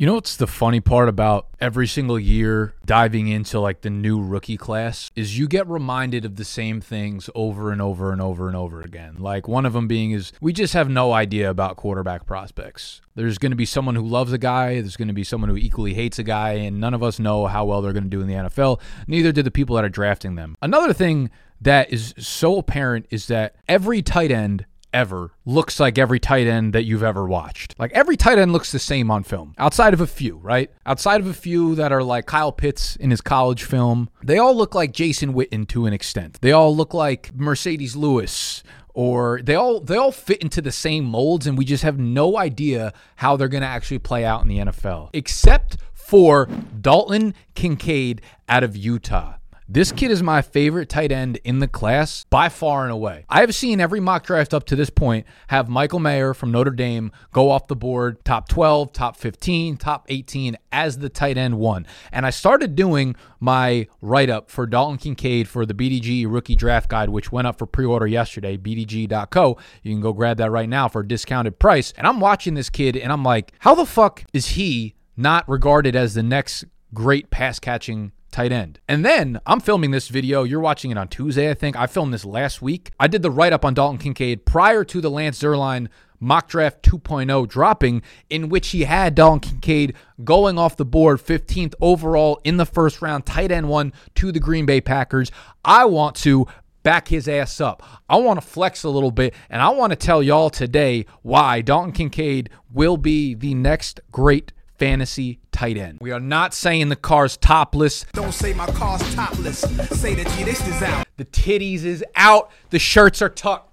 You know what's the funny part about every single year diving into like the new rookie class is you get reminded of the same things over and over and over and over again. Like one of them being is we just have no idea about quarterback prospects. There's going to be someone who loves a guy, there's going to be someone who equally hates a guy, and none of us know how well they're going to do in the NFL. Neither do the people that are drafting them. Another thing that is so apparent is that every tight end ever looks like every tight end that you've ever watched. Like every tight end looks the same on film, outside of a few, right? Outside of a few that are like Kyle Pitts in his college film, they all look like Jason Witten to an extent. They all look like Marcedes Lewis or they all they all fit into the same molds and we just have no idea how they're going to actually play out in the NFL except for Dalton Kincaid out of Utah. This kid is my favorite tight end in the class by far and away. I have seen every mock draft up to this point have Michael Mayer from Notre Dame go off the board top 12, top 15, top 18 as the tight end one. And I started doing my write up for Dalton Kincaid for the BDG rookie draft guide, which went up for pre order yesterday, bdg.co. You can go grab that right now for a discounted price. And I'm watching this kid and I'm like, how the fuck is he not regarded as the next great pass catching tight end. And then I'm filming this video. You're watching it on Tuesday, I think. I filmed this last week. I did the write up on Dalton Kincaid prior to the Lance Zierlein mock draft 2.0 dropping, in which he had Dalton Kincaid going off the board 15th overall in the first round, tight end one to the Green Bay Packers. I want to back his ass up. I want to flex a little bit, and I want to tell y'all today why Dalton Kincaid will be the next great fantasy tight end. We are not saying the car's topless. Don't say my car's topless. Say the titties is out. The titties is out. The shirts are tucked.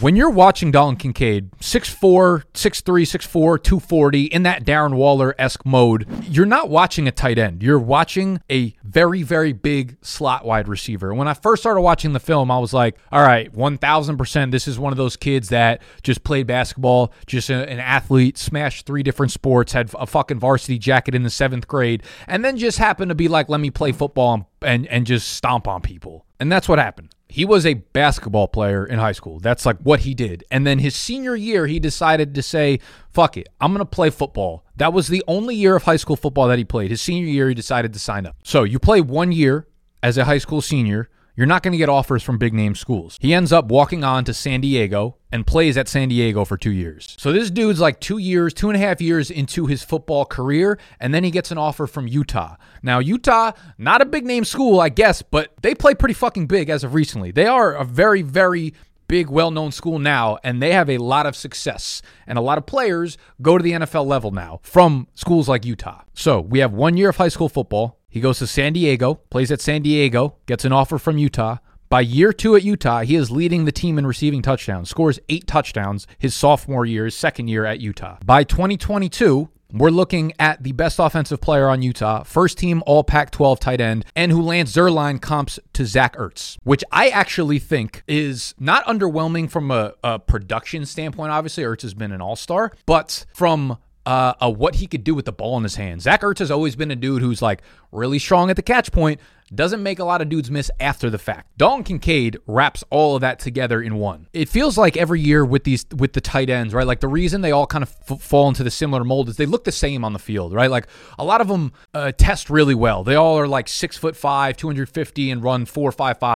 when you're watching Dalton Kincaid, 6'4, 6'3, 6'4, 240, in that Darren Waller esque mode, you're not watching a tight end. You're watching a very, very big slot wide receiver. When I first started watching the film, I was like, all right, 1000%, this is one of those kids that just played basketball, just a, an athlete, smashed three different sports, had a fucking varsity jacket in the seventh grade, and then just happened to be like, let me play football and, and, and just stomp on people. And that's what happened he was a basketball player in high school. That's like what he did. And then his senior year, he decided to say, fuck it, I'm to play football. That was the only year of high school football that he played. His senior year, he decided to sign up. So you play one year as a high school senior you're not going to get offers from big name schools. He ends up walking on to San Diego and plays at San Diego for two years. So this dude's like two years, two and a half years into his football career, and then he gets an offer from Utah. Now, Utah, not a big name school, I guess, but they play pretty fucking big as of recently. They are a very, very big, well known school now, and they have a lot of success. And a lot of players go to the NFL level now from schools like Utah. So we have one year of high school football. He goes to San Diego, plays at San Diego, gets an offer from Utah. By year two at Utah, he is leading the team in receiving touchdowns, scores eight touchdowns his sophomore year, his second year at Utah. By 2022, we're looking at the best offensive player on Utah, first team All Pac 12 tight end, and who Lance Zierlein comps to Zach Ertz, which I actually think is not underwhelming from a, a production standpoint. Obviously, Ertz has been an all star, but from uh, uh, what he could do with the ball in his hands. Zach Ertz has always been a dude who's like really strong at the catch point, doesn't make a lot of dudes miss after the fact. Dalton Kincaid wraps all of that together in one. It feels like every year with these with the tight ends, right? Like the reason they all kind of f- fall into the similar mold is they look the same on the field, right? Like a lot of them uh, test really well. They all are like six foot five, two hundred fifty, and run four five five.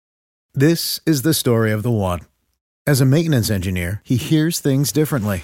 This is the story of the one. As a maintenance engineer, he hears things differently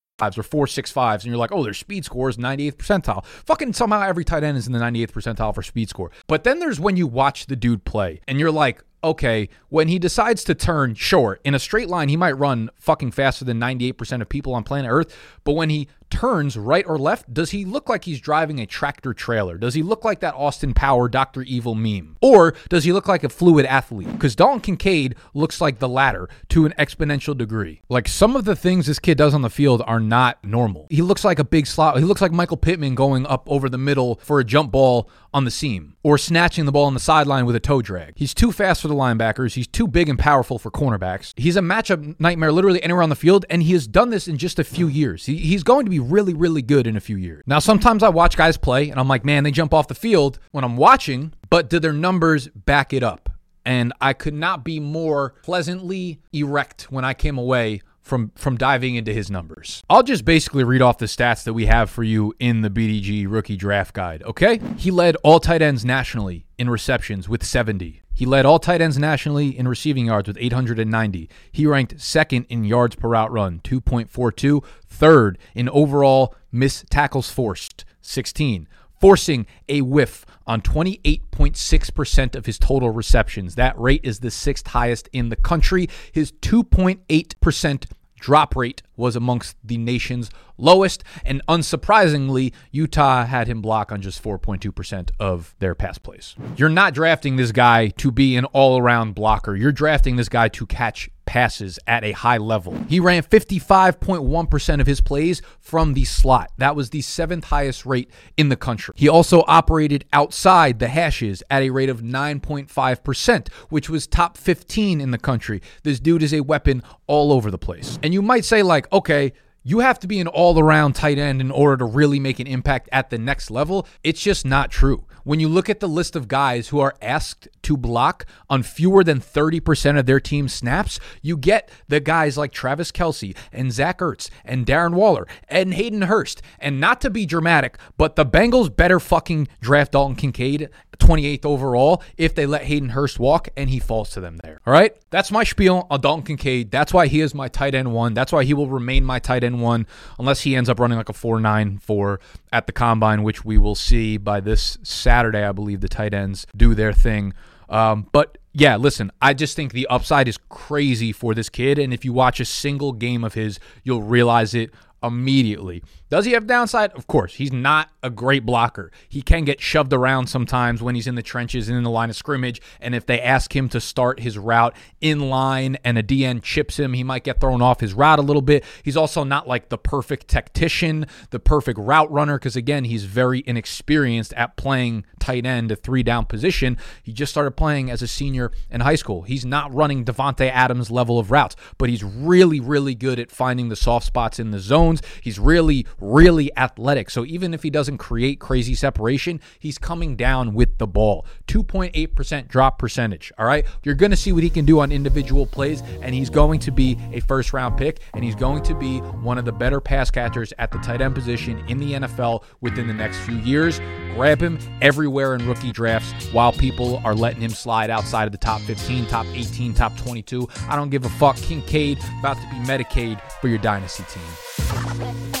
fives or four six fives, and you're like, oh, their speed score is 98th percentile. Fucking somehow every tight end is in the 98th percentile for speed score. But then there's when you watch the dude play, and you're like, okay, when he decides to turn, sure, in a straight line, he might run fucking faster than 98% of people on planet Earth. But when he turns right or left, does he look like he's driving a tractor trailer? Does he look like that Austin Power Dr. Evil meme? Or does he look like a fluid athlete? Because Dalton Kincaid looks like the latter to an exponential degree. Like some of the things this kid does on the field are not normal. He looks like a big slot. He looks like Michael Pittman going up over the middle for a jump ball on the seam or snatching the ball on the sideline with a toe drag. He's too fast for the linebackers. He's too big and powerful for cornerbacks. He's a matchup nightmare literally anywhere on the field, and he has done this in just a few years. He, he's going to be really, really good in a few years. Now, sometimes I watch guys play and I'm like, man, they jump off the field when I'm watching, but do their numbers back it up? And I could not be more pleasantly erect when I came away from from diving into his numbers. I'll just basically read off the stats that we have for you in the BDG rookie draft guide, okay? He led all tight ends nationally in receptions with 70. He led all tight ends nationally in receiving yards with 890. He ranked second in yards per route run, 2.42, third in overall missed tackles forced, 16 forcing a whiff on 28.6% of his total receptions. That rate is the sixth highest in the country. His 2.8% drop rate was amongst the nation's lowest. And unsurprisingly, Utah had him block on just 4.2% of their pass plays. You're not drafting this guy to be an all around blocker. You're drafting this guy to catch passes at a high level. He ran 55.1% of his plays from the slot. That was the seventh highest rate in the country. He also operated outside the hashes at a rate of 9.5%, which was top 15 in the country. This dude is a weapon all over the place. And you might say, like, okay, you have to be an all around tight end in order to really make an impact at the next level. It's just not true. When you look at the list of guys who are asked to block on fewer than 30% of their team snaps, you get the guys like Travis Kelce and Zach Ertz and Darren Waller and Hayden Hurst. And not to be dramatic, but the Bengals better fucking draft Dalton Kincaid 28th overall if they let Hayden Hurst walk and he falls to them there. All right. That's my spiel on Dalton Kincaid. That's why he is my tight end one. That's why he will remain my tight end one unless he ends up running like a 4.94 at the combine, which we will see by this Saturday. I believe the tight ends do their thing. Um, but yeah, listen, I just think the upside is crazy for this kid. And if you watch a single game of his, you'll realize it immediately. Does he have downside? Of course. He's not a great blocker. He can get shoved around sometimes when he's in the trenches and in the line of scrimmage. And if they ask him to start his route in line and a DN chips him, he might get thrown off his route a little bit. He's also not like the perfect tactician, the perfect route runner, because again, he's very inexperienced at playing tight end, a three down position. He just started playing as a senior in high school. He's not running Davante Adams level of routes, but he's really, really good at finding the soft spots in the zones. He's really, really athletic. So even if he doesn't create crazy separation, he's coming down with the ball. 2.8% drop percentage. All right. You're going to see what he can do on individual plays, and he's going to be a first round pick, and he's going to be one of the better pass catchers at the tight end position in the NFL within the next few years. Grab him everywhere in rookie drafts while people are letting him slide outside of the top 15, top 18, top 22. I don't give a fuck. Kincaid about to be Medicaid for your dynasty team.